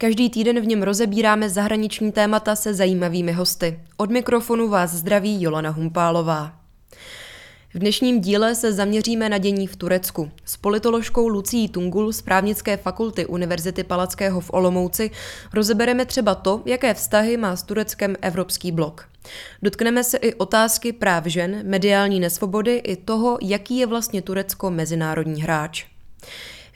Každý týden v něm rozebíráme zahraniční témata se zajímavými hosty. Od mikrofonu vás zdraví Jolana Humpálová. V dnešním díle se zaměříme na dění v Turecku. S politoložkou Lucí Tungul z právnické fakulty Univerzity Palackého v Olomouci rozebereme třeba to, jaké vztahy má s Tureckem Evropský blok. Dotkneme se i otázky práv žen, mediální nesvobody i toho, jaký je vlastně Turecko mezinárodní hráč.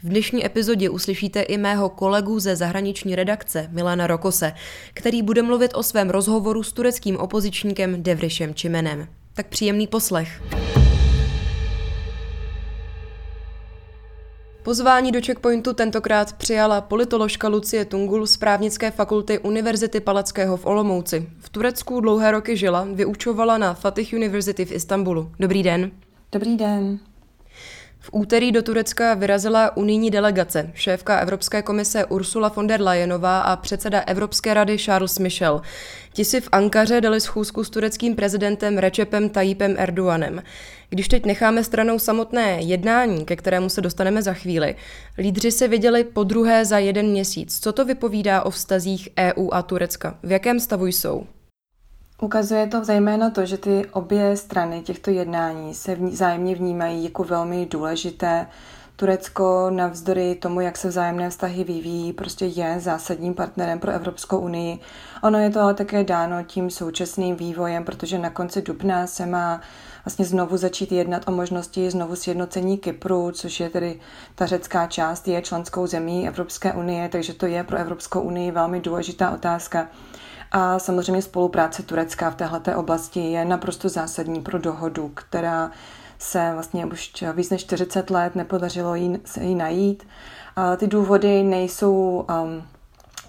V dnešní epizodě uslyšíte i mého kolegu ze zahraniční redakce Milana Rokose, který bude mluvit o svém rozhovoru s tureckým opozičníkem Devrišem Čimenem. Tak příjemný poslech. Pozvání do Checkpointu tentokrát přijala politoložka Lucie Tungul z právnické fakulty Univerzity Palackého v Olomouci. V Turecku dlouhé roky žila, vyučovala na Fatih University v Istanbulu. Dobrý den. Dobrý den. V úterý do Turecka vyrazila unijní delegace, šéfka Evropské komise Ursula von der Leyenová a předseda Evropské rady Charles Michel. Ti si v Ankaře dali schůzku s tureckým prezidentem Recepem Tayyipem Erdoganem. Když teď necháme stranou samotné jednání, ke kterému se dostaneme za chvíli, lídři se viděli po druhé za jeden měsíc. Co to vypovídá o vztazích EU a Turecka? V jakém stavu jsou? Ukazuje to zejména to, že ty obě strany těchto jednání se vzájemně vnímají jako velmi důležité. Turecko navzdory tomu, jak se vzájemné vztahy vyvíjí, prostě je zásadním partnerem pro Evropskou unii. Ono je to ale také dáno tím současným vývojem, protože na konci dubna se má vlastně znovu začít jednat o možnosti znovu sjednocení Kypru, což je tedy ta řecká část, je členskou zemí Evropské unie, takže to je pro Evropskou unii velmi důležitá otázka. A samozřejmě spolupráce Turecka v této oblasti je naprosto zásadní pro dohodu, která se vlastně už víc než 40 let nepodařilo jí, se jí najít. A ty důvody nejsou um,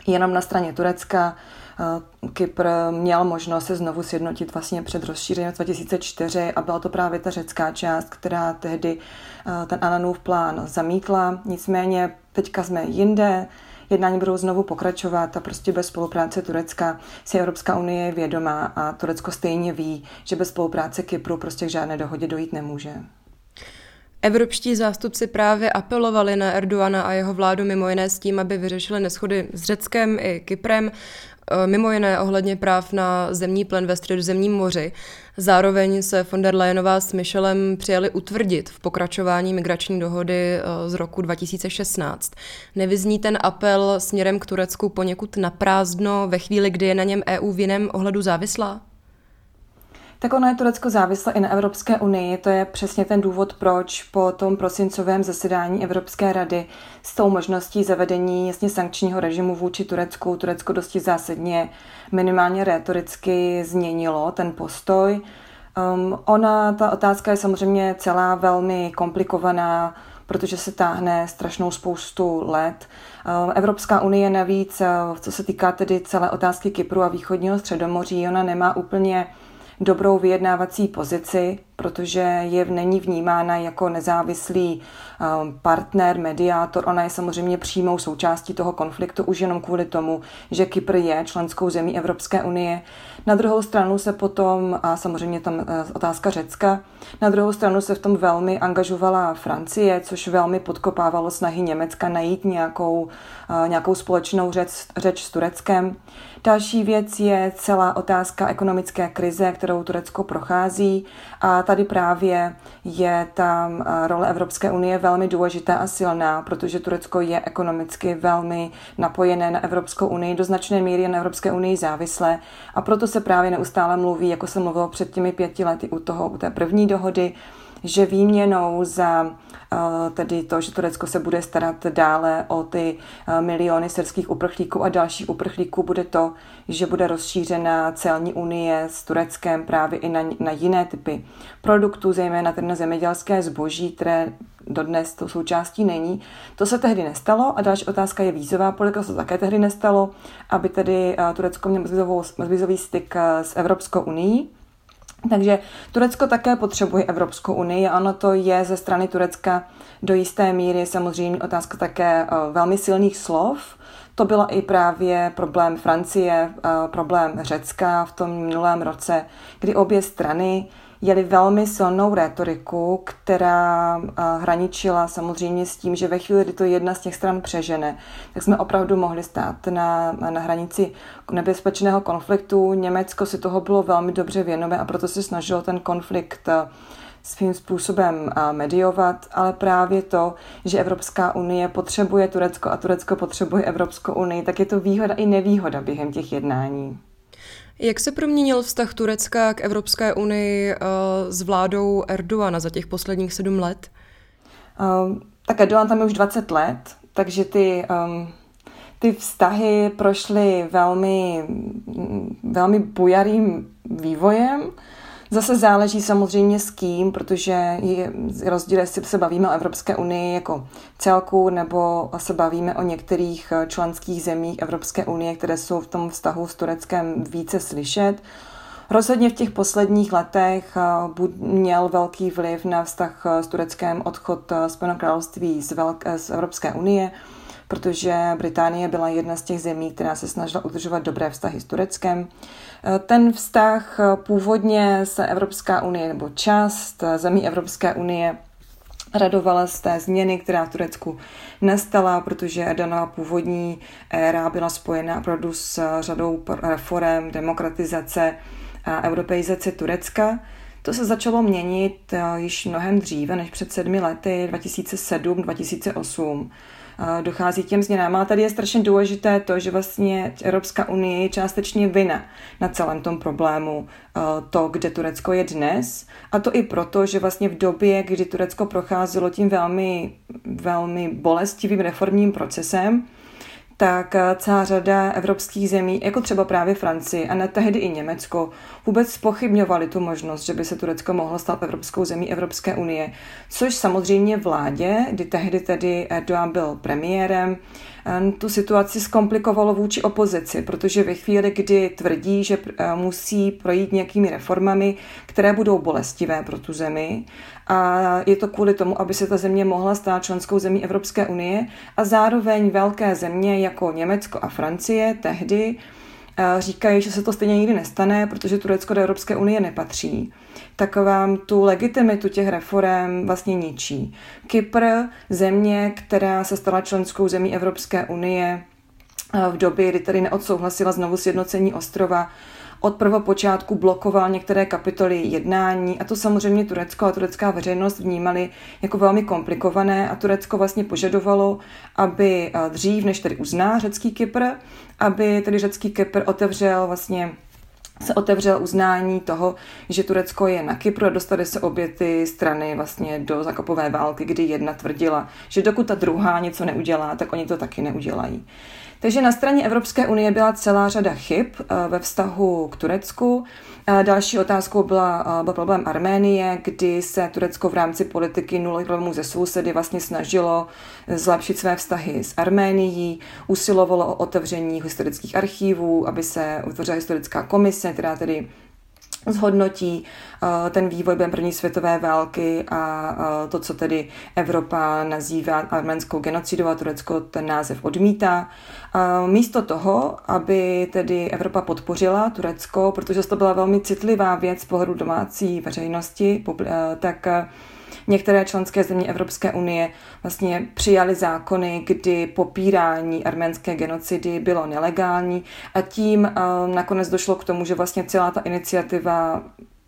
jenom na straně Turecka. Uh, Kypr měl možnost se znovu sjednotit vlastně před rozšířením 2004 a byla to právě ta řecká část, která tehdy uh, ten Ananův plán zamítla. Nicméně teďka jsme jinde, jednání budou znovu pokračovat a prostě bez spolupráce Turecka si Evropská unie je vědomá a Turecko stejně ví, že bez spolupráce Kypru prostě k žádné dohodě dojít nemůže. Evropští zástupci právě apelovali na Erdoana a jeho vládu mimo jiné s tím, aby vyřešili neschody s Řeckem i Kyprem. Eh, mimo jiné ohledně práv na zemní plen ve středozemním moři. Zároveň se von der Leyenová s Michelem přijali utvrdit v pokračování migrační dohody eh, z roku 2016. Nevyzní ten apel směrem k Turecku poněkud naprázdno ve chvíli, kdy je na něm EU v jiném ohledu závislá? Tak ono je Turecko závislé i na Evropské unii. To je přesně ten důvod, proč po tom prosincovém zasedání Evropské rady s tou možností zavedení jasně sankčního režimu vůči Turecku Turecko dosti zásadně minimálně retoricky změnilo ten postoj. Um, ona, ta otázka je samozřejmě celá velmi komplikovaná, protože se táhne strašnou spoustu let. Um, Evropská unie navíc, uh, co se týká tedy celé otázky Kypru a východního středomoří, ona nemá úplně dobrou vyjednávací pozici, protože je není vnímána jako nezávislý um, partner, mediátor. Ona je samozřejmě přímou součástí toho konfliktu už jenom kvůli tomu, že Kypr je členskou zemí Evropské unie. Na druhou stranu se potom, a samozřejmě tam eh, otázka Řecka, na druhou stranu se v tom velmi angažovala Francie, což velmi podkopávalo snahy Německa najít nějakou, eh, nějakou společnou řeč, řeč s Tureckem. Další věc je celá otázka ekonomické krize, kterou Turecko prochází a tady právě je tam eh, role Evropské unie velmi důležitá a silná, protože Turecko je ekonomicky velmi napojené na Evropskou unii, do značné míry na Evropské unii závislé. A proto se právě neustále mluví, jako se mluvilo před těmi pěti lety u toho, u té první dohody, že výměnou za tedy to, že Turecko se bude starat dále o ty miliony syrských uprchlíků a dalších uprchlíků, bude to, že bude rozšířena celní unie s Tureckem právě i na, na jiné typy produktů, zejména tedy na zemědělské zboží, které dodnes tou součástí není. To se tehdy nestalo a další otázka je vízová politika, to se také tehdy nestalo, aby tedy Turecko mělo vízový styk s Evropskou unii. Takže Turecko také potřebuje Evropskou unii. Ano, to je ze strany Turecka do jisté míry samozřejmě otázka také eh, velmi silných slov. To byla i právě problém Francie, eh, problém Řecka v tom minulém roce, kdy obě strany jeli velmi silnou rétoriku, která eh, hraničila samozřejmě s tím, že ve chvíli, kdy to jedna z těch stran přežene, tak jsme opravdu mohli stát na, na hranici nebezpečného konfliktu. Německo si toho bylo velmi dobře věnové a proto se snažilo ten konflikt eh, svým způsobem eh, mediovat, ale právě to, že Evropská unie potřebuje Turecko a Turecko potřebuje Evropskou unii, tak je to výhoda i nevýhoda během těch jednání. Jak se proměnil vztah Turecka k Evropské unii uh, s vládou Erdoana za těch posledních sedm let? Uh, tak Erdogan tam je už 20 let, takže ty, um, ty vztahy prošly velmi, velmi bujarým vývojem. Zase záleží samozřejmě s kým, protože je rozdíl, jestli se bavíme o Evropské unii jako celku, nebo se bavíme o některých členských zemích Evropské unie, které jsou v tom vztahu s Tureckem více slyšet. Rozhodně v těch posledních letech eh, měl velký vliv na vztah s Tureckem odchod eh, Spojeného království z, Velk- z Evropské unie, protože Británie byla jedna z těch zemí, která se snažila udržovat dobré vztahy s Tureckem. Ten vztah původně se Evropská unie nebo část zemí Evropské unie radovala z té změny, která v Turecku nastala, protože Erdoganova původní éra byla spojena opravdu s řadou reform, demokratizace a europeizace Turecka. To se začalo měnit již mnohem dříve než před sedmi lety, 2007-2008 dochází k těm změnám. A tady je strašně důležité to, že vlastně Evropská unie je částečně vina na celém tom problému to, kde Turecko je dnes. A to i proto, že vlastně v době, kdy Turecko procházelo tím velmi, velmi bolestivým reformním procesem, tak eh, celá řada evropských zemí, jako třeba právě Francii a na tehdy i Německo, vůbec spochybňovali tu možnost, že by se Turecko mohlo stát evropskou zemí Evropské unie, což samozřejmě vládě, kdy tehdy tedy Erdogan byl premiérem, eh, tu situaci zkomplikovalo vůči opozici, protože ve chvíli, kdy tvrdí, že eh, musí projít nějakými reformami, které budou bolestivé pro tu zemi, a je to kvůli tomu, aby se ta země mohla stát členskou zemí Evropské unie a zároveň velké země jako Německo a Francie tehdy eh, říkají, že se to stejně nikdy nestane, protože Turecko do Evropské unie nepatří, tak vám tu legitimitu těch reform vlastně ničí. Kypr, země, která se stala členskou zemí Evropské unie eh, v době, kdy tady neodsouhlasila znovu sjednocení ostrova, od prvopočátku blokoval některé kapitoly jednání a to samozřejmě Turecko a turecká veřejnost vnímali jako velmi komplikované a Turecko vlastně požadovalo, aby eh, dřív, než tedy uzná řecký Kypr, aby tedy řecký Kypr otevřel vlastně se otevřel uznání toho, že Turecko je na Kypru a dostaly se obě ty strany vlastně do zakopové války, kdy jedna tvrdila, že dokud ta druhá něco neudělá, tak oni to taky neudělají. Takže na straně Evropské unie byla celá řada chyb eh, ve vztahu k Turecku. Eh, další otázkou byla, eh, byl problém Arménie, kdy se Turecko v rámci politiky problémů ze sousedy vlastně snažilo zlepšit své vztahy s Arménií, usilovalo o otevření historických archívů, aby se utvořila historická komise, která tedy zhodnotí uh, ten vývoj během první světové války a uh, to, co tedy Evropa nazývá arménskou genocidou a Turecko ten název odmítá. Uh, místo toho, aby tedy Evropa podpořila Turecko, protože to byla velmi citlivá věc z pohledu domácí veřejnosti, tak Některé členské země Evropské unie vlastně přijali zákony, kdy popírání arménské genocidy bylo nelegální a tím uh, nakonec došlo k tomu, že vlastně celá ta iniciativa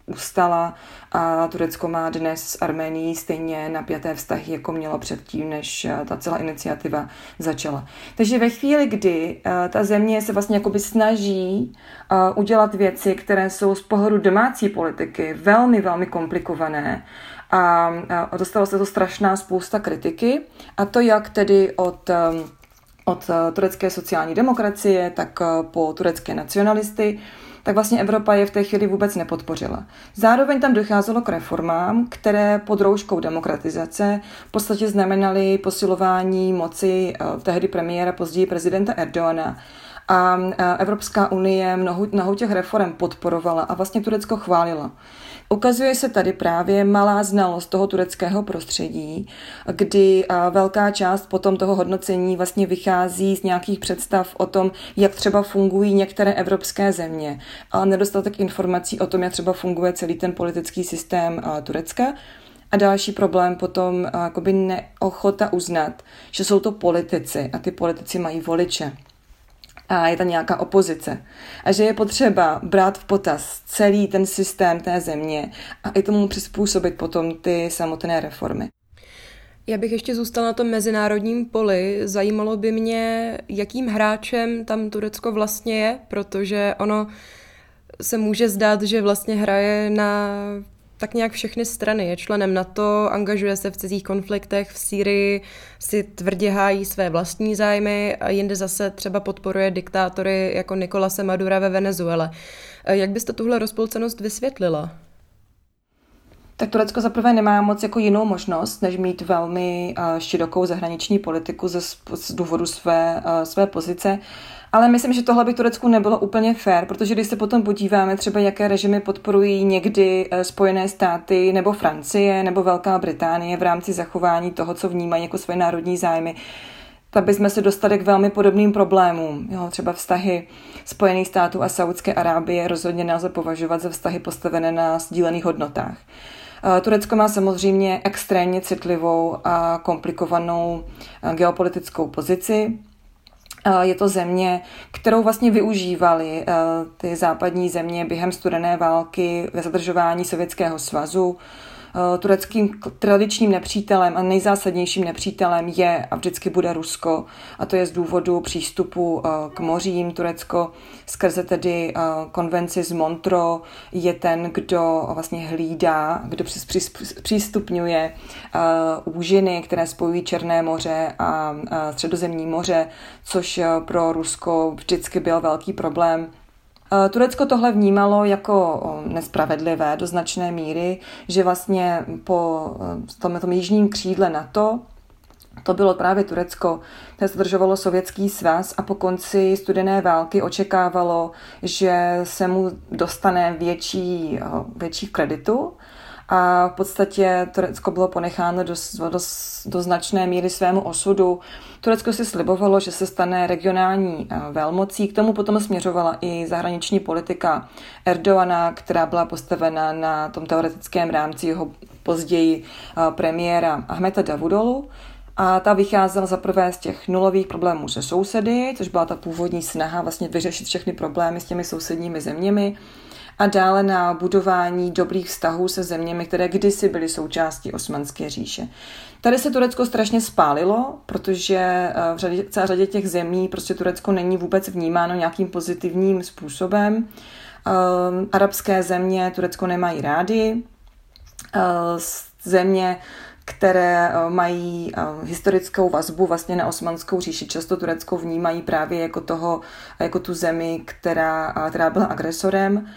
ustala a Turecko má dnes s Arménií stejně napjaté vztahy, jako mělo předtím, než eh, ta celá iniciativa začala. Takže ve chvíli, kdy eh, ta země se vlastně jakoby snaží udělat věci, které jsou z pohledu domácí politiky velmi, velmi komplikované a, dostalo se to strašná spousta kritiky a to jak tedy od od turecké sociální demokracie, tak po turecké nacionalisty, tak vlastně Evropa je v té chvíli vůbec nepodpořila. Zároveň tam docházelo k reformám, které pod rouškou demokratizace v podstatě znamenaly posilování moci tehdy premiéra, později prezidenta Erdoana a Evropská unie mnoho, mnoho těch reform podporovala a vlastně Turecko chválila. Ukazuje se tady právě malá znalost toho tureckého prostředí, kdy velká část potom toho hodnocení vlastně vychází z nějakých představ o tom, jak třeba fungují některé evropské země, ale nedostatek informací o tom, jak třeba funguje celý ten politický systém Turecka. A další problém potom jakoby neochota uznat, že jsou to politici a ty politici mají voliče a je tam nějaká opozice. A že je potřeba brát v potaz celý ten systém té země a i tomu přizpůsobit potom ty samotné reformy. Já bych ještě zůstala na tom mezinárodním poli. Zajímalo by mě, jakým hráčem tam Turecko vlastně je, protože ono se může zdát, že vlastně hraje na tak nějak všechny strany. Je členem NATO, angažuje se v cizích konfliktech v Sýrii, si tvrdě hájí své vlastní zájmy a jinde zase třeba podporuje diktátory jako Nikolase Madura ve Venezuele. Jak byste tuhle rozpolcenost vysvětlila? Tak Turecko zaprvé nemá moc jako jinou možnost, než mít velmi širokou zahraniční politiku ze, z důvodu své, své pozice. Ale myslím, že tohle by Turecku nebylo úplně fair, protože když se potom podíváme třeba, jaké režimy podporují někdy eh, Spojené státy nebo Francie nebo Velká Británie v rámci zachování toho, co vnímají jako své národní zájmy, tak bychom se dostali k velmi podobným problémům. Jo, třeba vztahy Spojených států a Saudské Arábie rozhodně nelze považovat za vztahy postavené na sdílených hodnotách. Eh, Turecko má samozřejmě extrémně citlivou a komplikovanou eh, geopolitickou pozici. Je to země, kterou vlastně využívali eh, ty západní země během studené války ve zadržování Sovětského svazu. Eh, tureckým tradičním nepřítelem a nejzásadnějším nepřítelem je a vždycky bude Rusko. A to je z důvodu přístupu eh, k mořím. Turecko skrze tedy konvenci z Montro je ten, kdo vlastně hlídá, kdo přístupňuje úžiny, které spojují Černé moře a Středozemní moře, což pro Rusko vždycky byl velký problém. Turecko tohle vnímalo jako nespravedlivé do značné míry, že vlastně po tom, tom jižním křídle NATO to bylo právě Turecko, které zdržovalo sovětský svaz a po konci studené války očekávalo, že se mu dostane větší, větší kreditu a v podstatě Turecko bylo ponecháno do, do, do značné míry svému osudu. Turecko si slibovalo, že se stane regionální eh, velmocí, k tomu potom směřovala i zahraniční politika Erdoana, která byla postavena na tom teoretickém rámci jeho později eh, premiéra Ahmeta Davudolu. A ta vycházela zaprvé z těch nulových problémů se sousedy, což byla ta původní snaha vlastně vyřešit všechny problémy s těmi sousedními zeměmi a dále na budování dobrých vztahů se zeměmi, které kdysi byly součástí Osmanské říše. Tady se Turecko strašně spálilo, protože eh, v řadě, celé řadě těch zemí prostě Turecko není vůbec vnímáno nějakým pozitivním způsobem. Um, arabské země Turecko nemají rádi. Uh, země, které mají historickou vazbu vlastně na osmanskou říši. Často Turecko vnímají právě jako, toho, jako tu zemi, která, která byla agresorem.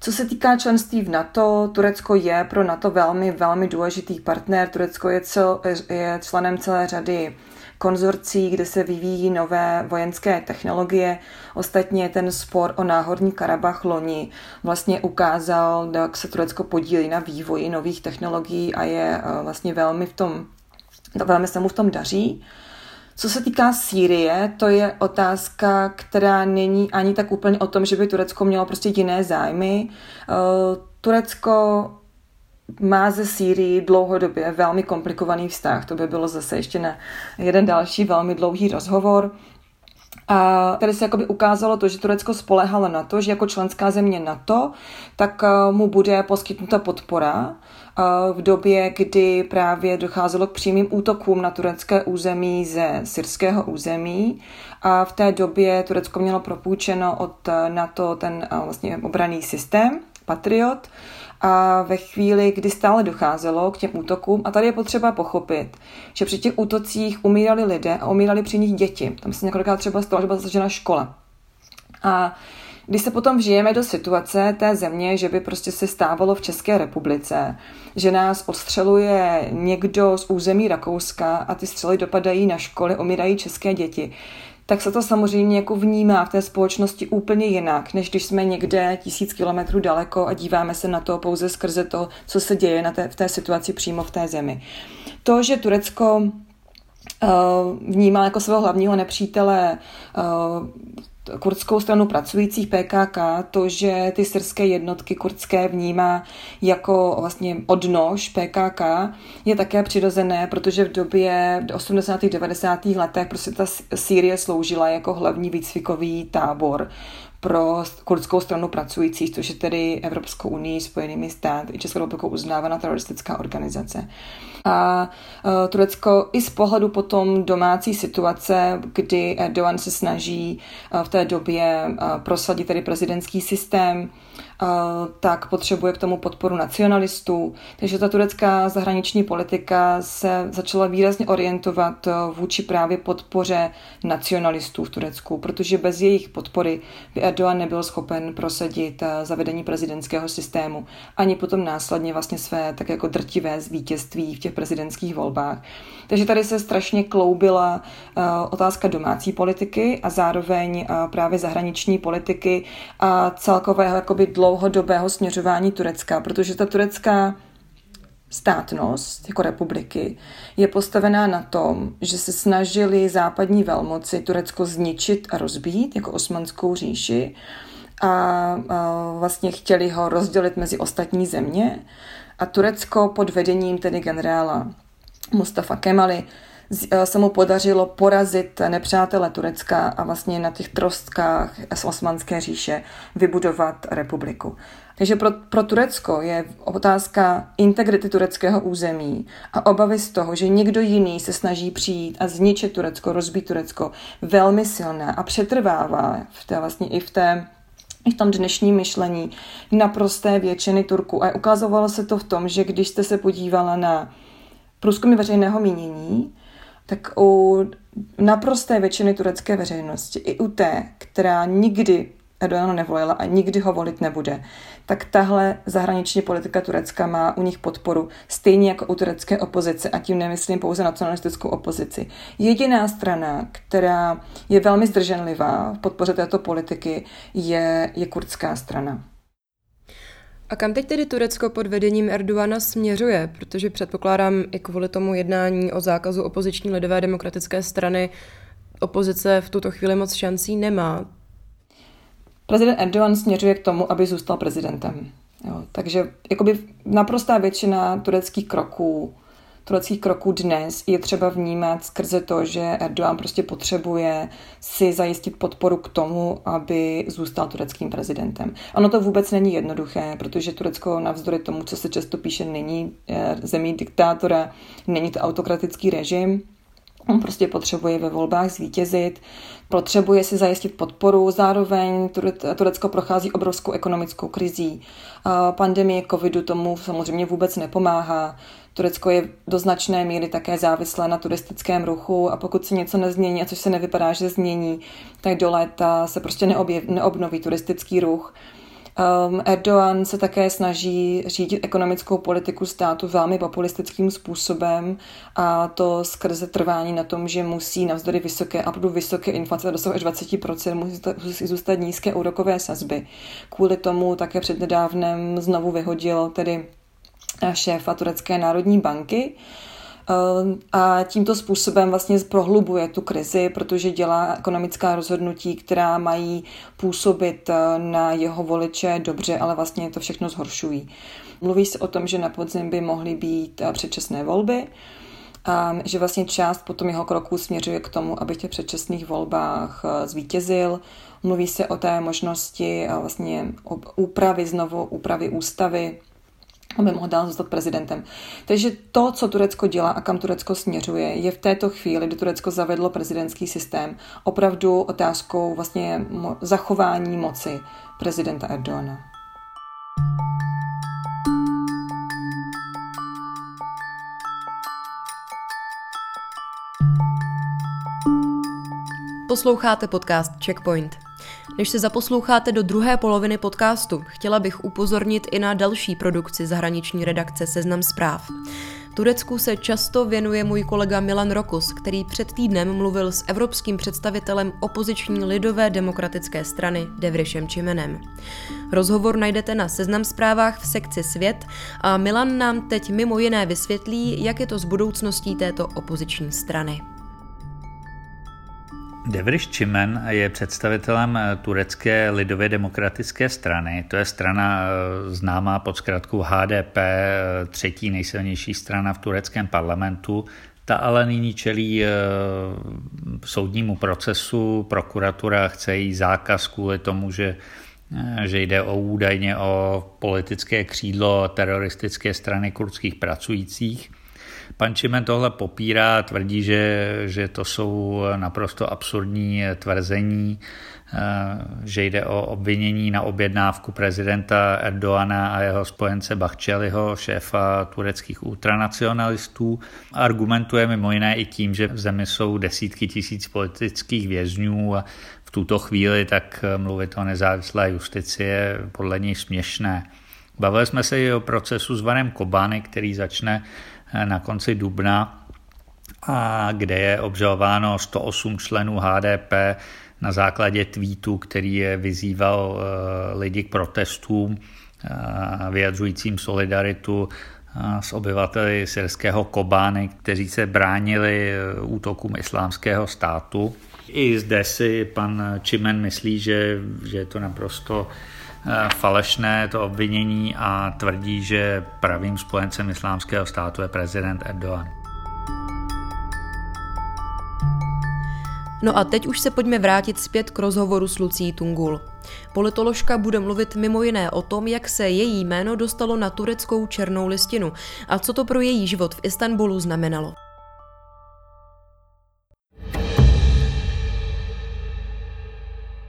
Co se týká členství v NATO, Turecko je pro NATO velmi, velmi důležitý partner. Turecko je, cel, je členem celé řady konzorcí, kde se vyvíjí nové vojenské technologie. Ostatně ten spor o náhorní Karabach loni vlastně ukázal, jak se Turecko podílí na vývoji nových technologií a je eh, vlastně velmi v tom, velmi se mu v tom daří. Co se týká Sýrie, to je otázka, která není ani tak úplně o tom, že by Turecko mělo prostě jiné zájmy. Eh, Turecko má ze Sýrii dlouhodobě velmi komplikovaný vztah. To by bylo zase ještě na jeden další velmi dlouhý rozhovor. A tady se jakoby ukázalo to, že Turecko spolehalo na to, že jako členská země NATO, tak eh, mu bude poskytnuta podpora v době, kdy právě docházelo k přímým útokům na turecké území ze syrského území. A v té době Turecko mělo propůjčeno od NATO ten vlastně obraný systém, patriot a ve chvíli, kdy stále docházelo k těm útokům, a tady je potřeba pochopit, že při těch útocích umírali lidé a umírali při nich děti. Tam se několikrát třeba stalo, že byla zasažena škola. A když se potom vžijeme do situace té země, že by prostě se stávalo v České republice, že nás odstřeluje někdo z území Rakouska a ty střely dopadají na školy, umírají české děti, tak se to samozřejmě jako vnímá v té společnosti úplně jinak, než když jsme někde tisíc kilometrů daleko a díváme se na to pouze skrze to, co se děje na té, v té situaci přímo v té zemi. To, že Turecko uh, vnímá jako svého hlavního nepřítele uh, kurdskou stranu pracujících PKK, to, že ty syrské jednotky kurdské vnímá jako vlastně odnož PKK, je také přirozené, protože v době 80. 90. letech prostě ta Sýrie sloužila jako hlavní výcvikový tábor pro kurdskou stranu pracujících, což je tedy Evropskou unii, Spojenými státy i Českou republikou uznávaná teroristická organizace. A uh, Turecko i z pohledu potom domácí situace, kdy Erdogan se snaží uh, v té době uh, prosadit tedy prezidentský systém, tak potřebuje k tomu podporu nacionalistů. Takže ta turecká zahraniční politika se začala výrazně orientovat vůči právě podpoře nacionalistů v Turecku, protože bez jejich podpory by Erdogan nebyl schopen prosadit zavedení prezidentského systému, ani potom následně vlastně své tak jako drtivé vítězství v těch prezidentských volbách. Takže tady se strašně kloubila otázka domácí politiky a zároveň právě zahraniční politiky a celkového jakoby dlouhodobého směřování Turecka, protože ta turecká státnost jako republiky je postavená na tom, že se snažili západní velmoci Turecko zničit a rozbít jako osmanskou říši a, a vlastně chtěli ho rozdělit mezi ostatní země. A Turecko pod vedením tedy generála Mustafa Kemali se mu podařilo porazit nepřátele Turecka a vlastně na těch trostkách z Osmanské říše vybudovat republiku. Takže pro, pro Turecko je otázka integrity tureckého území a obavy z toho, že někdo jiný se snaží přijít a zničit Turecko, rozbít Turecko, velmi silná a přetrvává v té vlastně i v té i v tom dnešním myšlení naprosté většiny Turků. A ukázalo se to v tom, že když jste se podívala na průzkumy veřejného mínění, tak u naprosté většiny turecké veřejnosti, i u té, která nikdy Erdogana nevolila a nikdy ho volit nebude, tak tahle zahraniční politika Turecka má u nich podporu, stejně jako u turecké opozice, a tím nemyslím pouze nacionalistickou opozici. Jediná strana, která je velmi zdrženlivá v podpoře této politiky, je, je kurdská strana. A kam teď tedy Turecko pod vedením Erdoana směřuje? Protože předpokládám i kvůli tomu jednání o zákazu opoziční lidové demokratické strany opozice v tuto chvíli moc šancí nemá. Prezident Erdogan směřuje k tomu, aby zůstal prezidentem. Jo, takže jakoby naprostá většina tureckých kroků tureckých kroků dnes je třeba vnímat skrze to, že Erdogan prostě potřebuje si zajistit podporu k tomu, aby zůstal tureckým prezidentem. Ono to vůbec není jednoduché, protože Turecko navzdory tomu, co se často píše, není eh, zemí diktátora, není to autokratický režim, On prostě potřebuje ve volbách zvítězit, potřebuje si zajistit podporu, zároveň Turecko prochází obrovskou ekonomickou krizí. Pandemie covidu tomu samozřejmě vůbec nepomáhá. Turecko je do značné míry také závislé na turistickém ruchu a pokud se něco nezmění, a což se nevypadá, že změní, tak do léta se prostě neobjev, neobnoví turistický ruch. Um, Erdogan se také snaží řídit ekonomickou politiku státu velmi populistickým způsobem a to skrze trvání na tom, že musí navzdory vysoké a vysoké inflace dosahovat až 20%, musí, musí zůstat nízké úrokové sazby. Kvůli tomu také přednedávnem znovu vyhodil tedy šéfa Turecké národní banky, eh, a tímto způsobem vlastně prohlubuje tu krizi, protože dělá ekonomická rozhodnutí, která mají působit eh, na jeho voliče dobře, ale vlastně to všechno zhoršují. Mluví se o tom, že na podzim by mohly být eh, předčasné volby, a že vlastně část potom jeho kroků směřuje k tomu, aby v těch předčasných volbách zvítězil. Mluví se o té možnosti vlastně úpravy znovu, úpravy ústavy, aby mohl dál zůstat prezidentem. Takže to, co Turecko dělá a kam Turecko směřuje, je v této chvíli, kdy Turecko zavedlo prezidentský systém, opravdu otázkou vlastně mo- zachování moci prezidenta Erdoana. Posloucháte podcast Checkpoint. Než se zaposloucháte do druhé poloviny podcastu, chtěla bych upozornit i na další produkci zahraniční redakce Seznam zpráv. Turecku se často věnuje můj kolega Milan Rokus, který před týdnem mluvil s evropským představitelem opoziční lidové demokratické strany Devrišem Čimenem. Rozhovor najdete na Seznam zprávách v sekci Svět a Milan nám teď mimo jiné vysvětlí, jak je to s budoucností této opoziční strany. Devriš Čimen je představitelem eh, turecké lidově demokratické strany. To je strana eh, známá pod zkratkou HDP, eh, třetí nejsilnější strana v tureckém parlamentu. Ta ale nyní čelí soudnímu procesu. Prokuratura chce jí zákaz kvůli tomu, že že jde o údajně o politické křídlo teroristické strany kurdských pracujících. Pan Čimen tohle popírá, tvrdí, že, že to jsou naprosto absurdní tvrzení, eh, že jde o obvinění na objednávku prezidenta Erdoana a jeho spojence Bachčeliho, šéfa tureckých ultranacionalistů. Argumentuje mimo jiné i tím, že v zemi jsou desítky tisíc politických vězňů a v tuto chvíli tak mluvit o nezávislé justici je podle něj směšné. Bavili jsme se i o procesu s Vanem Kobany, který začne na konci dubna, a kde je obžalováno 108 členů HDP na základě tweetu, který je vyzýval eh, lidi k protestům eh, vyjadřujícím solidaritu eh, s obyvateli syrského Kobány, kteří se bránili útokům islámského státu. I zde si pan Čimen myslí, že, že je to naprosto falešné to obvinění a tvrdí, že pravým spojencem islámského státu je prezident Erdogan. No a teď už se pojďme vrátit zpět k rozhovoru s Lucí Tungul. Politoložka bude mluvit mimo jiné o tom, jak se její jméno dostalo na tureckou černou listinu a co to pro její život v Istanbulu znamenalo.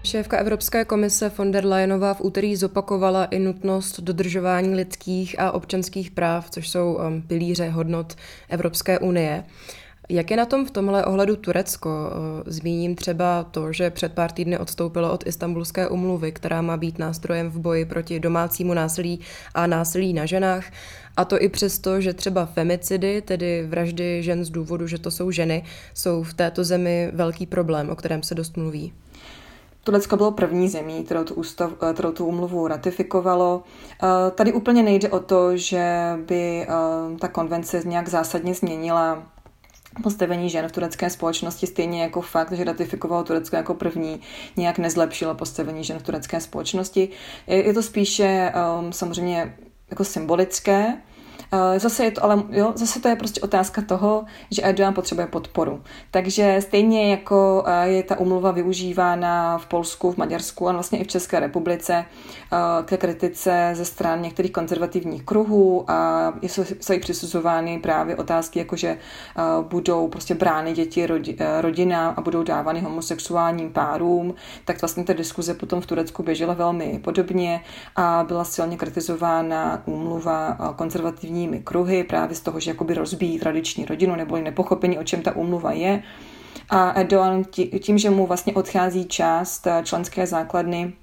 Šéfka Evropské komise von der Leyenová v úterý zopakovala i nutnost dodržování lidských a občanských práv, což jsou um, pilíře hodnot Evropské unie. Jak je na tom v tomhle ohledu Turecko? Uh, zmíním třeba to, že před pár týdny odstoupilo od Istanbulské umluvy, která má být nástrojem v boji proti domácímu násilí a násilí na ženách. A to i přesto, že třeba femicidy, tedy vraždy žen z důvodu, že to jsou ženy, jsou v této zemi velký problém, o kterém se dost mluví. Turecko bylo první zemí, kterou tu, ústav, eh, kterou tu umluvu ratifikovalo. Eh, tady úplně nejde o to, že by eh, ta konvence nějak zásadně změnila postavení žen v turecké společnosti, stejně jako fakt, že ratifikovalo Turecko jako první, nějak nezlepšilo postavení žen v turecké společnosti. Je to spíše samozřejmě jako symbolické, zase je to, ale jo, zase to je prostě otázka toho, že Erdogan potřebuje podporu. Takže stejně jako eh, je ta umluva využívána v Polsku, v Maďarsku a vlastně i v České republice eh, ke kritice ze stran některých konzervativních kruhů a jsou, jsou jí přisuzovány právě otázky, jako že budou prostě brány děti rodinám a budou dávány homosexuálním párům, tak vlastně ta diskuze potom v Turecku běžela velmi podobně a byla silně kritizována úmluva konzervativní tradičními kruhy, právě z toho, že jakoby rozbíjí tradiční rodinu nebo nepochopení, o čem ta umluva je. A Erdogan tím, že mu vlastně odchází část eh, členské základny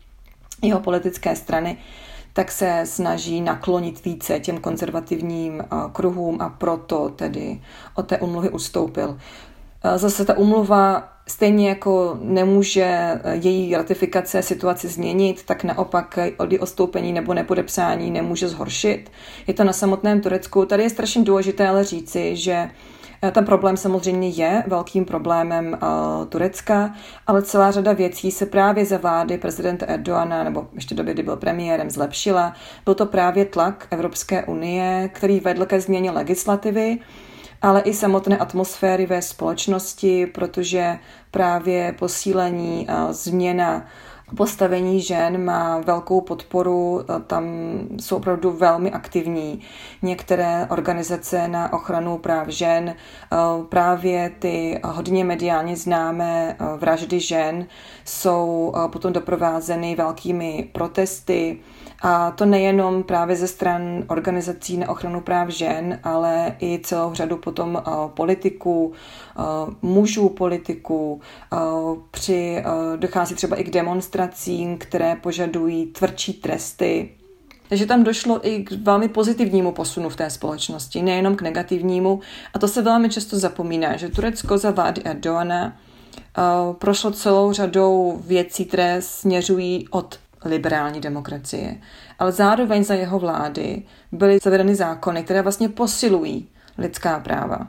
jeho politické strany, tak se snaží naklonit více těm konzervativním eh, kruhům a proto tedy od té umluvy ustoupil. Eh, zase ta umluva Stejně jako nemůže eh, její ratifikace situaci změnit, tak naopak od ostoupení nebo nepodepsání nemůže zhoršit. Je to na samotném Turecku. Tady je strašně důležité ale říci, že eh, ten problém samozřejmě je velkým problémem uh, Turecka, ale celá řada věcí se právě za vlády prezidenta Erdoana, nebo ještě doby, kdy byl premiérem, zlepšila. Byl to právě tlak Evropské unie, který vedl ke změně legislativy, ale i samotné atmosféry ve společnosti, protože právě posílení a změna postavení žen má velkou podporu, tam jsou opravdu velmi aktivní. Některé organizace na ochranu práv žen, právě ty hodně mediálně známé vraždy žen, jsou potom doprovázeny velkými protesty, a to nejenom právě ze stran organizací na ochranu práv žen, ale i celou řadu potom politiků, mužů politiků. Při, dochází třeba i k demonstracím, které požadují tvrdší tresty takže tam došlo i k velmi pozitivnímu posunu v té společnosti, nejenom k negativnímu. A to se velmi často zapomíná, že Turecko za vlády Erdoana prošlo celou řadou věcí, které směřují od liberální demokracie. Ale zároveň za jeho vlády byly zavedeny zákony, které vlastně posilují lidská práva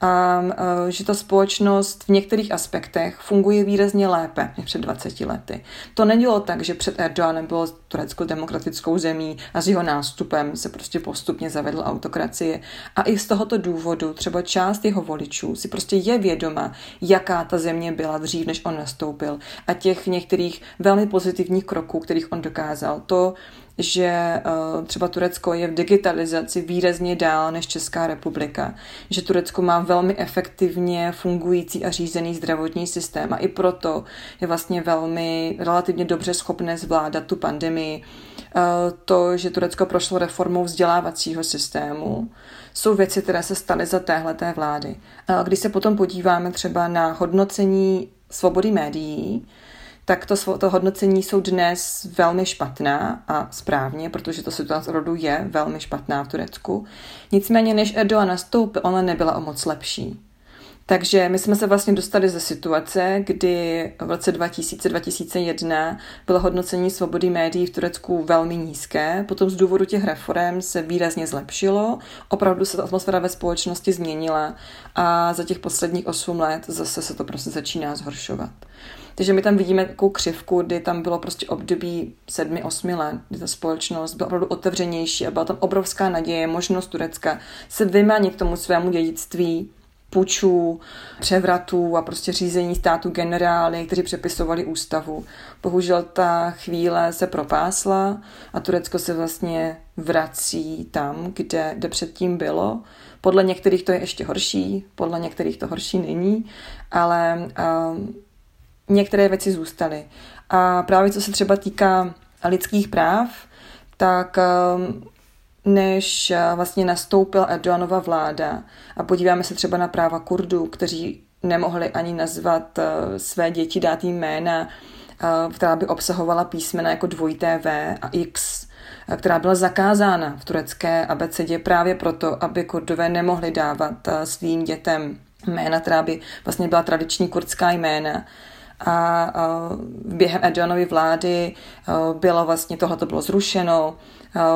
a že ta společnost v některých aspektech funguje výrazně lépe než před 20 lety. To nedělo tak, že před Erdoganem bylo Turecko demokratickou zemí a s jeho nástupem se prostě postupně zavedla autokracie. A i z tohoto důvodu třeba část jeho voličů si prostě je vědoma, jaká ta země byla dřív, než on nastoupil a těch některých velmi pozitivních kroků, kterých on dokázal. To že eh, třeba Turecko je v digitalizaci výrazně dál než Česká republika, že Turecko má velmi efektivně fungující a řízený zdravotní systém a i proto je vlastně velmi relativně dobře schopné zvládat tu pandemii. Eh, to, že Turecko prošlo reformou vzdělávacího systému, jsou věci, které se staly za téhleté vlády. Eh, když se potom podíváme třeba na hodnocení svobody médií, tak to, to hodnocení jsou dnes velmi špatná a správně, protože to situace rodu je velmi špatná v Turecku. Nicméně, než Erdogan nastoupil, ona nebyla o moc lepší. Takže my jsme se vlastně dostali ze situace, kdy v roce 2000-2001 bylo hodnocení svobody médií v Turecku velmi nízké, potom z důvodu těch reform se výrazně zlepšilo, opravdu se ta atmosféra ve společnosti změnila a za těch posledních 8 let zase se to prostě začíná zhoršovat. Takže my tam vidíme takovou křivku, kdy tam bylo prostě období sedmi, osmi let, kdy ta společnost byla opravdu otevřenější a byla tam obrovská naděje, možnost Turecka se vymanit tomu svému dědictví, pučů, převratů a prostě řízení státu generály, kteří přepisovali ústavu. Bohužel ta chvíle se propásla a Turecko se vlastně vrací tam, kde, kde předtím bylo. Podle některých to je ještě horší, podle některých to horší není, ale um, některé věci zůstaly. A právě co se třeba týká lidských práv, tak um, než uh, vlastně nastoupil Erdoganova vláda. A podíváme se třeba na práva Kurdů, kteří nemohli ani nazvat uh, své děti, dát jim jména, uh, která by obsahovala písmena jako dvojité V a X, která byla zakázána v turecké abecedě právě proto, aby Kurdové nemohli dávat svým dětem jména, která by vlastně byla tradiční kurdská jména a během Erdoganovy vlády bylo vlastně tohleto bylo zrušeno,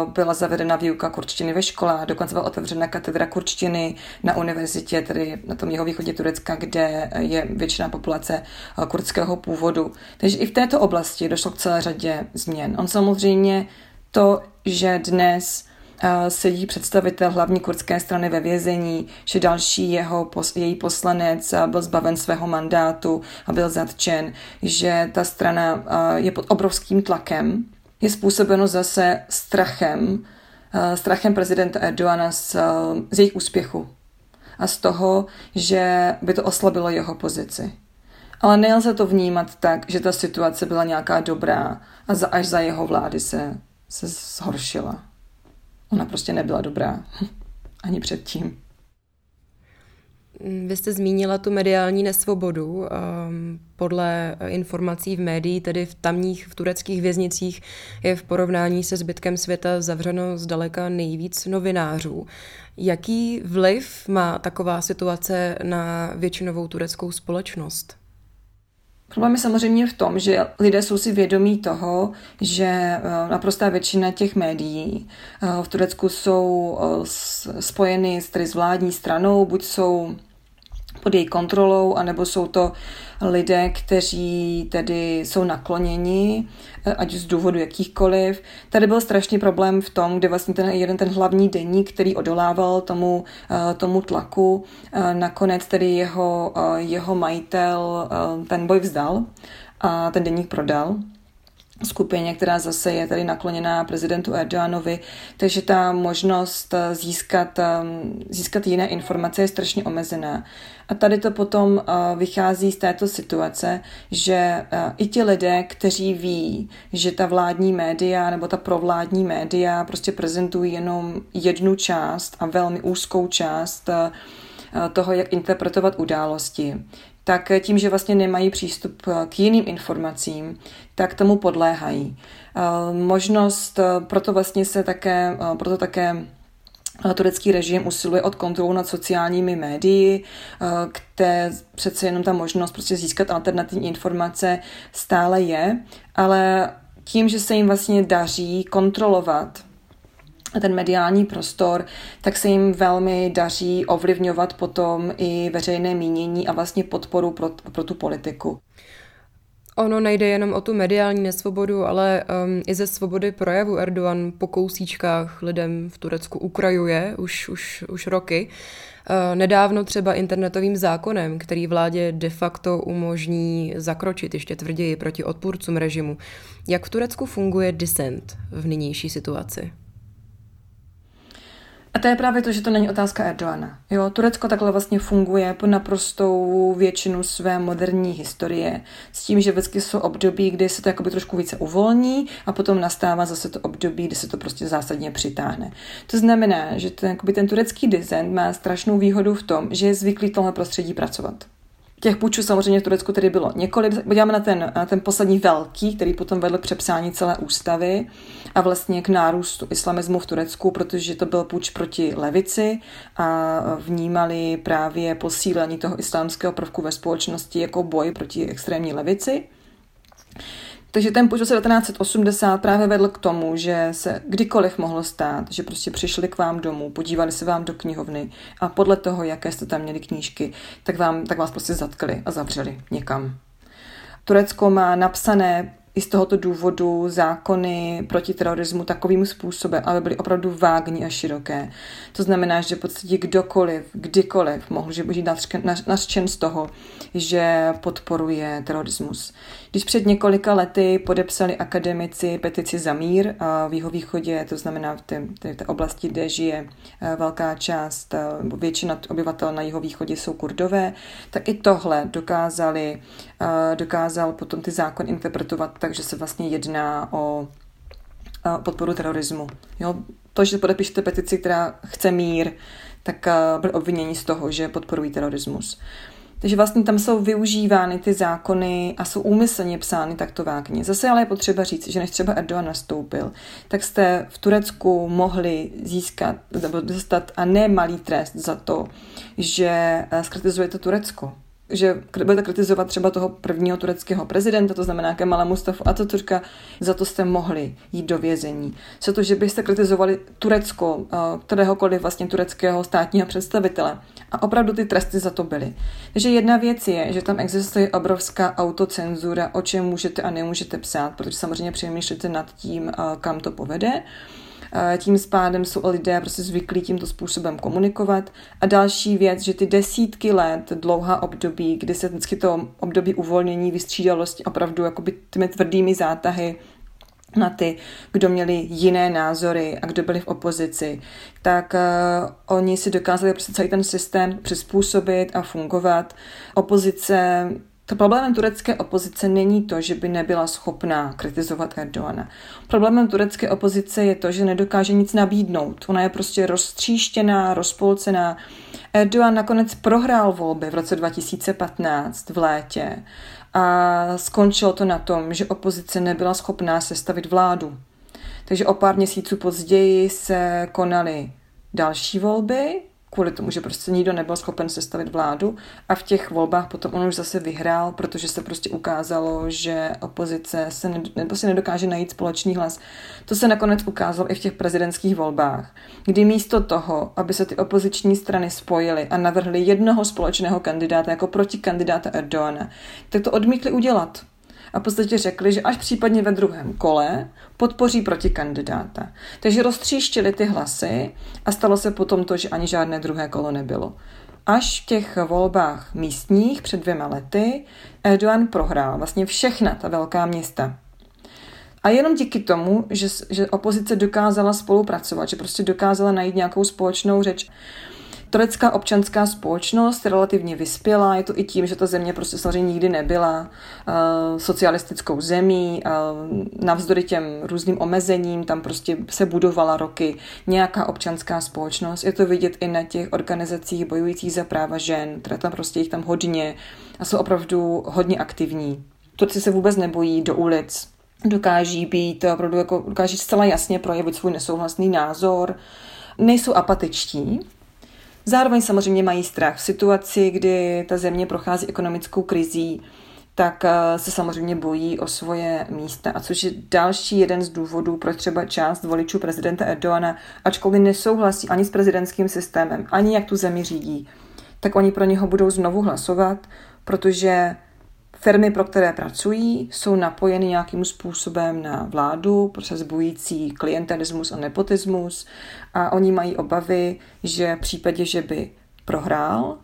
byla zavedena výuka kurčtiny ve školách, dokonce byla otevřena katedra kurčtiny na univerzitě, tedy na tom jeho východě Turecka, kde je většina populace kurdského původu. Takže i v této oblasti došlo k celé řadě změn. On samozřejmě to, že dnes sedí představitel hlavní kurdské strany ve vězení, že další jeho, její poslanec byl zbaven svého mandátu a byl zatčen, že ta strana je pod obrovským tlakem, je způsobeno zase strachem, strachem prezidenta Erdoana z, z jejich úspěchu a z toho, že by to oslabilo jeho pozici. Ale nelze to vnímat tak, že ta situace byla nějaká dobrá a za, až za jeho vlády se, se zhoršila. Ona prostě nebyla dobrá. Ani předtím. Vy jste zmínila tu mediální nesvobodu. Um, podle informací v médií, tedy v tamních, v tureckých věznicích, je v porovnání se zbytkem světa zavřeno zdaleka nejvíc novinářů. Jaký vliv má taková situace na většinovou tureckou společnost? Problém je samozřejmě v tom, že lidé jsou si vědomí toho, že eh, naprostá většina těch médií eh, v Turecku jsou eh, spojeny s vládní stranou, buď jsou pod její kontrolou, anebo jsou to lidé, kteří tedy jsou nakloněni, eh, ať z důvodu jakýchkoliv. Tady byl strašný problém v tom, kde vlastně ten jeden ten hlavní denník, který odolával tomu, eh, tomu tlaku, eh, nakonec tedy jeho, jeho majitel ten boj vzdal a ten denník prodal. Skupině, která zase je tady nakloněná prezidentu Erdoganovi, takže ta možnost eh, získat, ehm, získat jiné informace je strašně omezená. A tady to potom eh, vychází z této situace, že eh, i ti lidé, kteří ví, že ta vládní média nebo ta provládní média prostě prezentují jenom jednu část a velmi úzkou část toho, jak interpretovat události, tak tím, že vlastně nemají přístup k jiným informacím, tak tomu podléhají. Eh, možnost, eh, proto vlastně se také, eh, proto také turecký režim usiluje od kontrolu nad sociálními médii, kde přece jenom ta možnost prostě získat alternativní informace stále je, ale tím, že se jim vlastně daří kontrolovat ten mediální prostor, tak se jim velmi daří ovlivňovat potom i veřejné mínění a vlastně podporu pro, pro tu politiku. Ono nejde jenom o tu mediální nesvobodu, ale um, i ze svobody projevu Erdogan po kousíčkách lidem v Turecku ukrajuje už, už, už roky. Uh, nedávno třeba internetovým zákonem, který vládě de facto umožní zakročit ještě tvrději proti odpůrcům režimu. Jak v Turecku funguje dissent v nynější situaci? A to je právě to, že to není otázka Erdoana. Jo, Turecko takhle vlastně funguje po naprostou většinu své moderní historie. S tím, že vždycky jsou období, kdy se to jakoby trošku více uvolní a potom nastává zase to období, kdy se to prostě zásadně přitáhne. To znamená, že ten, ten turecký design má strašnou výhodu v tom, že je zvyklý tohle prostředí pracovat. Těch půjčů samozřejmě v Turecku tedy bylo několik. Podíváme na ten, na ten poslední velký, který potom vedl k přepsání celé ústavy a vlastně k nárůstu islamismu v Turecku, protože to byl půjč proti levici a vnímali právě posílení toho islámského prvku ve společnosti jako boj proti extrémní levici. Takže ten půjč 1980 právě vedl k tomu, že se kdykoliv mohlo stát, že prostě přišli k vám domů, podívali se vám do knihovny a podle toho, jaké jste tam měli knížky, tak, vám, tak vás prostě zatkli a zavřeli někam. Turecko má napsané i z tohoto důvodu zákony proti terorismu takovým způsobem, aby byly opravdu vágní a široké. To znamená, že v podstatě kdokoliv, kdykoliv mohl že být nařčen z toho, že podporuje terorismus. Když před několika lety podepsali akademici petici za mír v jeho východě, to znamená v té, té, té oblasti, kde žije eh, velká část, eh, většina obyvatel na jeho východě jsou kurdové, tak i tohle dokázali, eh, dokázal potom ty zákon interpretovat takže se vlastně jedná o podporu terorismu. Jo? To, že podepíšete petici, která chce mír, tak byli obviněni z toho, že podporují terorismus. Takže vlastně tam jsou využívány ty zákony a jsou úmyslně psány takto vágně. Zase ale je potřeba říct, že než třeba Erdogan nastoupil, tak jste v Turecku mohli získat nebo dostat a ne malý trest za to, že skritizujete Turecko že budete kritizovat třeba toho prvního tureckého prezidenta, to znamená Kemala Mustafa Atatürka, za to jste mohli jít do vězení. Co to, že byste kritizovali Turecko, eh, kteréhokoliv vlastně tureckého státního představitele. A opravdu ty tresty za to byly. Takže jedna věc je, že tam existuje obrovská autocenzura, o čem můžete a nemůžete psát, protože samozřejmě přemýšlíte nad tím, eh, kam to povede. Tím spádem jsou lidé prostě zvyklí tímto způsobem komunikovat. A další věc, že ty desítky let, dlouhá období, kdy se vždycky to období uvolnění, vystřídalosti opravdu jakoby těmi tvrdými zátahy na ty, kdo měli jiné názory a kdo byli v opozici, tak uh, oni si dokázali prostě celý ten systém přizpůsobit a fungovat. Opozice to problémem turecké opozice není to, že by nebyla schopná kritizovat Erdoana. Problémem turecké opozice je to, že nedokáže nic nabídnout. Ona je prostě roztříštěná, rozpolcená. Erdogan nakonec prohrál volby v roce 2015 v létě a skončilo to na tom, že opozice nebyla schopná sestavit vládu. Takže o pár měsíců později se konaly další volby kvůli tomu, že prostě nikdo nebyl schopen sestavit vládu a v těch volbách potom on už zase vyhrál, protože se prostě ukázalo, že opozice se ne, nebo si nedokáže najít společný hlas. To se nakonec ukázalo i v těch prezidentských volbách, kdy místo toho, aby se ty opoziční strany spojily a navrhly jednoho společného kandidáta jako protikandidáta Erdoana, tak to odmítli udělat a v podstatě řekli, že až případně ve druhém kole podpoří proti kandidáta. Takže roztříštili ty hlasy a stalo se potom to, že ani žádné druhé kolo nebylo. Až v těch volbách místních před dvěma lety Erdogan prohrál vlastně všechna ta velká města. A jenom díky tomu, že, že opozice dokázala spolupracovat, že prostě dokázala najít nějakou společnou řeč. Turecká občanská společnost relativně vyspělá, je to i tím, že ta země prostě samozřejmě nikdy nebyla uh, socialistickou zemí, uh, navzdory těm různým omezením, tam prostě se budovala roky nějaká občanská společnost. Je to vidět i na těch organizacích bojujících za práva žen, které tam prostě jich tam hodně a jsou opravdu hodně aktivní. Turci se vůbec nebojí do ulic, dokáží být opravdu jako, dokáží zcela jasně projevit svůj nesouhlasný názor, nejsou apatičtí, Zároveň samozřejmě mají strach. V situaci, kdy ta země prochází ekonomickou krizí, tak eh, se samozřejmě bojí o svoje místa. A což je další jeden z důvodů, proč třeba část voličů prezidenta Erdoana, ačkoliv nesouhlasí ani s prezidentským systémem, ani jak tu zemi řídí, tak oni pro něho budou znovu hlasovat, protože Firmy, pro které pracují, jsou napojeny nějakým způsobem na vládu přes bojící klientelismus a nepotismus a oni mají obavy, že v případě, že by prohrál,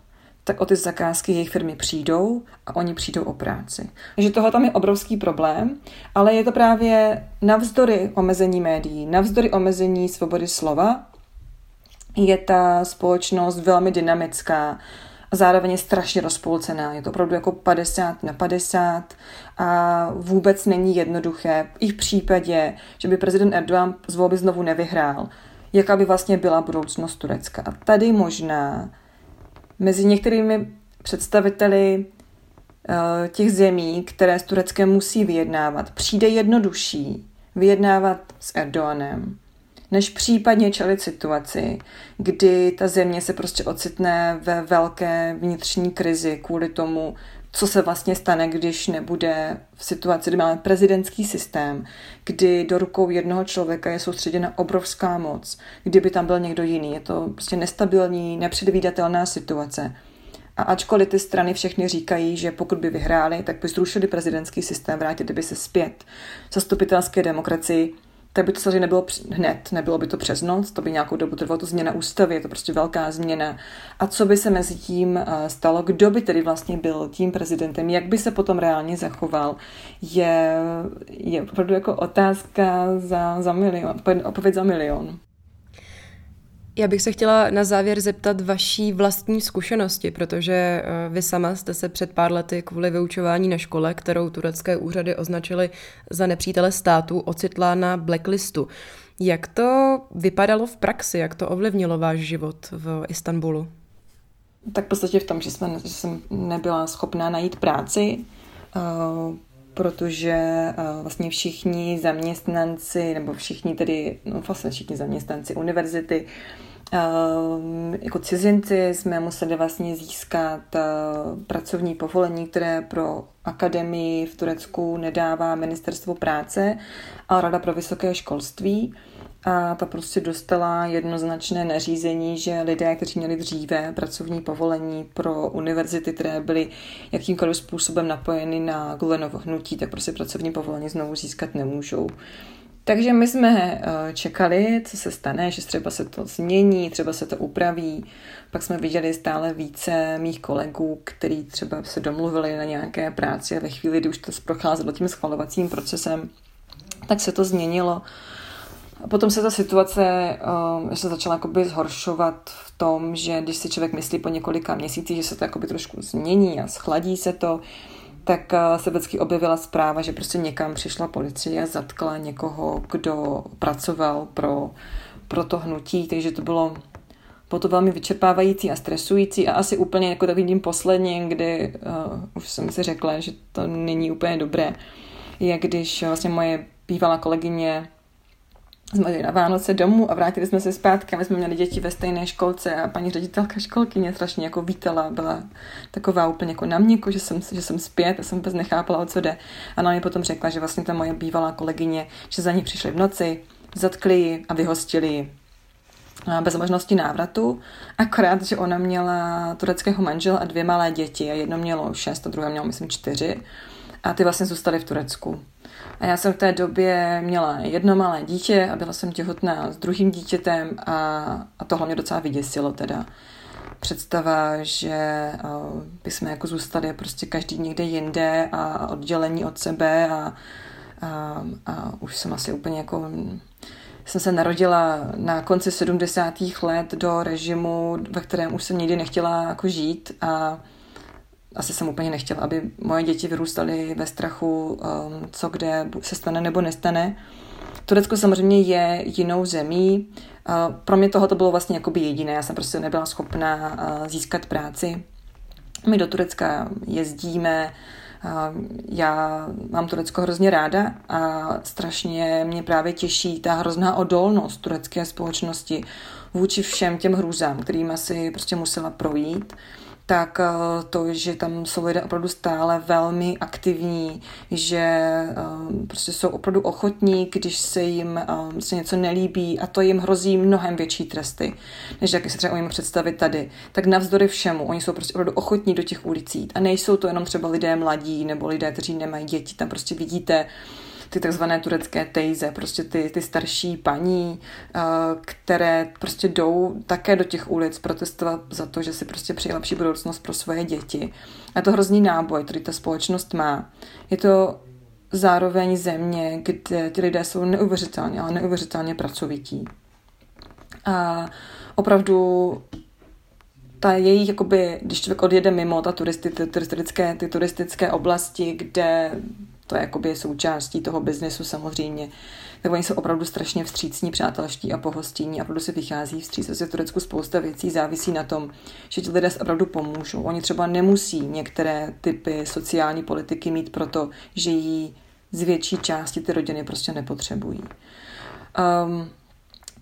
tak o ty zakázky jejich firmy přijdou a oni přijdou o práci. Takže tohle tam je obrovský problém, ale je to právě navzdory omezení médií, navzdory omezení svobody slova, je ta společnost velmi dynamická a zároveň je strašně rozpolcená. Je to opravdu jako 50 na 50 a vůbec není jednoduché i v případě, že by prezident Erdogan z volby znovu nevyhrál, jaká by vlastně byla budoucnost Turecka. A tady možná mezi některými představiteli uh, těch zemí, které s Tureckem musí vyjednávat, přijde jednodušší vyjednávat s Erdoganem, než případně čelit situaci, kdy ta země se prostě ocitne ve velké vnitřní krizi kvůli tomu, co se vlastně stane, když nebude v situaci, kdy máme prezidentský systém, kdy do rukou jednoho člověka je soustředěna obrovská moc, kdyby tam byl někdo jiný. Je to prostě nestabilní, nepředvídatelná situace. A ačkoliv ty strany všechny říkají, že pokud by vyhráli, tak by zrušili prezidentský systém, vrátili by se zpět zastupitelské demokracii, tak by to samozřejmě nebylo hned, nebylo by to přes noc, to by nějakou dobu trvalo to změna ústavy, je to prostě velká změna. A co by se mezi tím eh, stalo, kdo by tedy vlastně byl tím prezidentem, jak by se potom reálně zachoval, je, je opravdu jako otázka za, za milion, odpověď za milion. Já bych se chtěla na závěr zeptat vaší vlastní zkušenosti, protože eh, vy sama jste se před pár lety kvůli vyučování na škole, kterou turecké úřady označily za nepřítele státu, ocitla na blacklistu. Jak to vypadalo v praxi, jak to ovlivnilo váš život v Istanbulu? Tak v podstatě v tom, že, jsme, že jsem nebyla schopná najít práci, uh, protože uh, vlastně všichni zaměstnanci, nebo všichni tedy, no vlastně všichni zaměstnanci univerzity, Uh, jako cizinci jsme museli vlastně získat uh, pracovní povolení, které pro akademii v Turecku nedává ministerstvo práce a Rada pro vysoké školství. A ta prostě dostala jednoznačné nařízení, že lidé, kteří měli dříve pracovní povolení pro univerzity, které byly jakýmkoliv způsobem napojeny na Gulenovo hnutí, tak prostě pracovní povolení znovu získat nemůžou. Takže my jsme eh, čekali, co se stane, že třeba se to změní, třeba se to upraví. Pak jsme viděli stále více mých kolegů, kteří třeba se domluvili na nějaké práci a ve chvíli, kdy už to procházelo tím schvalovacím procesem, tak se to změnilo. A potom se ta situace uh, se začala jakoby zhoršovat v tom, že když si člověk myslí po několika měsících, že se to jakoby trošku změní a schladí se to, tak eh, se vždycky objevila zpráva, že prostě někam přišla policie a zatkla někoho, kdo pracoval pro, pro to hnutí, takže to bylo, bylo to velmi vyčerpávající a stresující a asi úplně jako takovým posledním, kdy uh, už jsem si řekla, že to není úplně dobré, je když vlastně moje bývalá kolegyně jsme jeli na Vánoce domů a vrátili jsme se zpátky my jsme měli děti ve stejné školce a paní ředitelka školky mě strašně jako vítala, byla taková úplně jako na měku, že jsem, že jsem zpět a jsem vůbec nechápala, o co jde. A ona mi potom řekla, že vlastně ta moje bývalá kolegyně, že za ní přišli v noci, zatkli ji a vyhostili ji bez možnosti návratu, akorát, že ona měla tureckého manžela a dvě malé děti a jedno mělo šest a druhé mělo, myslím, čtyři a ty vlastně zůstaly v Turecku. A já jsem v té době měla jedno malé dítě a byla jsem těhotná s druhým dítětem a, a tohle mě docela vyděsilo teda. Představa, že bychom jako zůstali prostě každý někde jinde a oddělení od sebe a a, a už jsem asi úplně jako jsem se narodila na konci 70. let do režimu, ve kterém už jsem nikdy nechtěla jako žít a asi jsem úplně nechtěla, aby moje děti vyrůstaly ve strachu, um, co kde se stane nebo nestane. Turecko samozřejmě je jinou zemí. Uh, pro mě toho to bylo vlastně jakoby jediné. Já jsem prostě nebyla schopná uh, získat práci. My do Turecka jezdíme, já mám Turecko hrozně ráda a strašně mě právě těší ta hrozná odolnost turecké společnosti vůči všem těm hrůzám, kterými si prostě musela projít tak eh, to, že tam jsou lidé opravdu stále velmi aktivní, že eh, prostě jsou opravdu ochotní, když se jim eh, se něco nelíbí a to jim hrozí mnohem větší tresty, než jak se třeba umíme představit tady. Tak navzdory všemu, oni jsou prostě opravdu ochotní do těch ulic jít a nejsou to jenom třeba lidé mladí nebo lidé, kteří nemají děti, tam prostě vidíte ty takzvané turecké tejze, prostě ty, ty starší paní, eh, které prostě jdou také do těch ulic protestovat za to, že si prostě přejí lepší budoucnost pro svoje děti. A to hrozný náboj, který ta společnost má. Je to zároveň země, kde ty lidé jsou neuvěřitelně, ale neuvěřitelně pracovití. A opravdu ta jejich, jakoby, když člověk odjede mimo ta turisty, ty, turistické, ty turistické oblasti, kde to je jakoby součástí toho biznesu samozřejmě, tak oni jsou opravdu strašně vstřícní, přátelští a pohostinní a opravdu si vychází vstříc. Asi v Turecku spousta věcí závisí na tom, že ti lidé opravdu pomůžou. Oni třeba nemusí některé typy sociální politiky mít proto, že jí z větší části ty rodiny prostě nepotřebují. Um,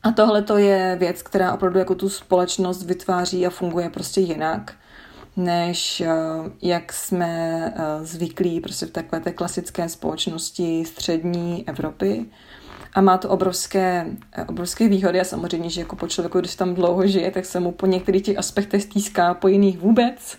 a tohle to je věc, která opravdu jako tu společnost vytváří a funguje prostě jinak než eh, jak jsme eh, zvyklí prostě v takové té klasické společnosti střední Evropy. A má to obrovské, eh, obrovské výhody a samozřejmě, že jako po člověku, když tam dlouho žije, tak se mu po některých těch aspektech stýská, po jiných vůbec.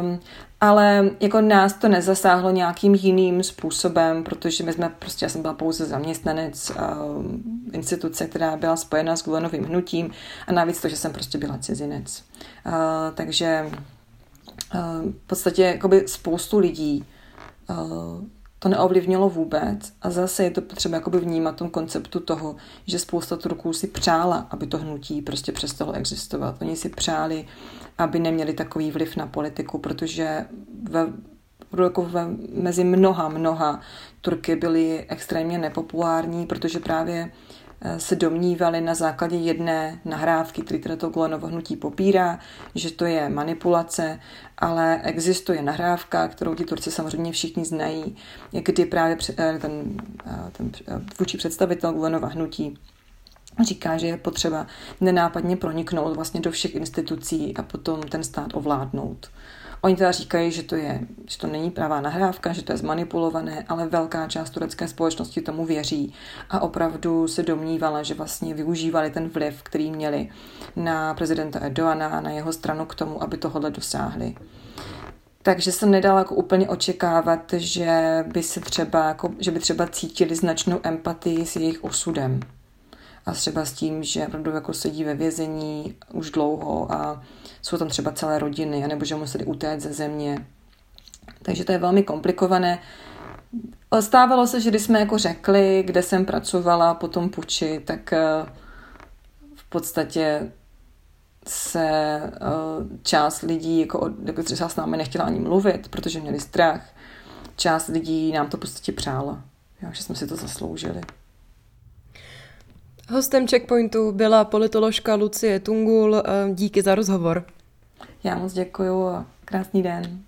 Um, ale jako nás to nezasáhlo nějakým jiným způsobem, protože my jsme prostě, já jsem byla pouze zaměstnanec um, instituce, která byla spojena s Gulenovým hnutím a navíc to, že jsem prostě byla cizinec. Uh, takže v podstatě jakoby spoustu lidí to neovlivnilo vůbec a zase je to potřeba jakoby vnímat tom konceptu toho, že spousta Turků si přála, aby to hnutí prostě přestalo existovat. Oni si přáli, aby neměli takový vliv na politiku, protože ve, jako ve, mezi mnoha, mnoha Turky byly extrémně nepopulární, protože právě Eh, se domnívali na základě jedné nahrávky, který teda to Gulenovo hnutí popírá, že to je manipulace, ale existuje nahrávka, kterou ti Turci samozřejmě všichni znají, kdy právě eh, ten, eh, ten vůči představitel Gulenova hnutí říká, že je potřeba nenápadně proniknout vlastně do všech institucí a potom ten stát ovládnout. Oni teda říkají, že to, je, že to není pravá nahrávka, že to je zmanipulované, ale velká část turecké společnosti tomu věří a opravdu se domnívala, že vlastně využívali ten vliv, který měli na prezidenta Erdoana a na jeho stranu k tomu, aby tohle dosáhli. Takže jsem nedala jako úplně očekávat, že by se třeba, jako, že by třeba cítili značnou empatii s jejich osudem. A třeba s tím, že opravdu jako sedí ve vězení už dlouho a jsou tam třeba celé rodiny, anebo že museli utéct ze země. Takže to je velmi komplikované. Stávalo se, že když jsme jako řekli, kde jsem pracovala po tom puči, tak eh, v podstatě se eh, část lidí jako, jako třeba s námi nechtěla ani mluvit, protože měli strach. Část lidí nám to v podstatě přála, jo, že jsme si to zasloužili. Hostem Checkpointu byla politoložka Lucie Tungul. Eh, díky za rozhovor. Já moc děkuju a krásný den.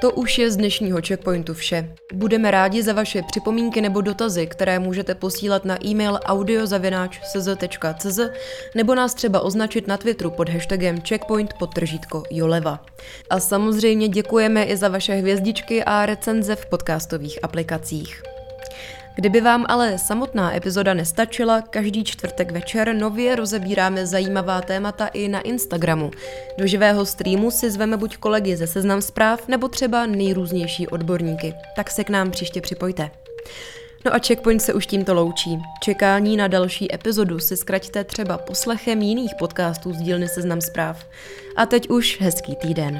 To už je z dnešního checkpointu vše. Budeme rádi za vaše připomínky nebo dotazy, které můžete posílat na e-mail audiozavináč.cz nebo nás třeba označit na Twitteru pod hashtagem checkpoint podtržítko Joleva. A samozřejmě děkujeme i za vaše hvězdičky a recenze v podcastových aplikacích. Kdyby vám ale samotná epizoda nestačila, každý čtvrtek večer nově rozebíráme zajímavá témata i na Instagramu. Do živého streamu si zveme buď kolegy ze Seznam zpráv, nebo třeba nejrůznější odborníky. Tak se k nám příště připojte. No a Checkpoint se už tímto loučí. Čekání na další epizodu si zkraťte třeba poslechem jiných podcastů z dílny Seznam zpráv. A teď už hezký týden.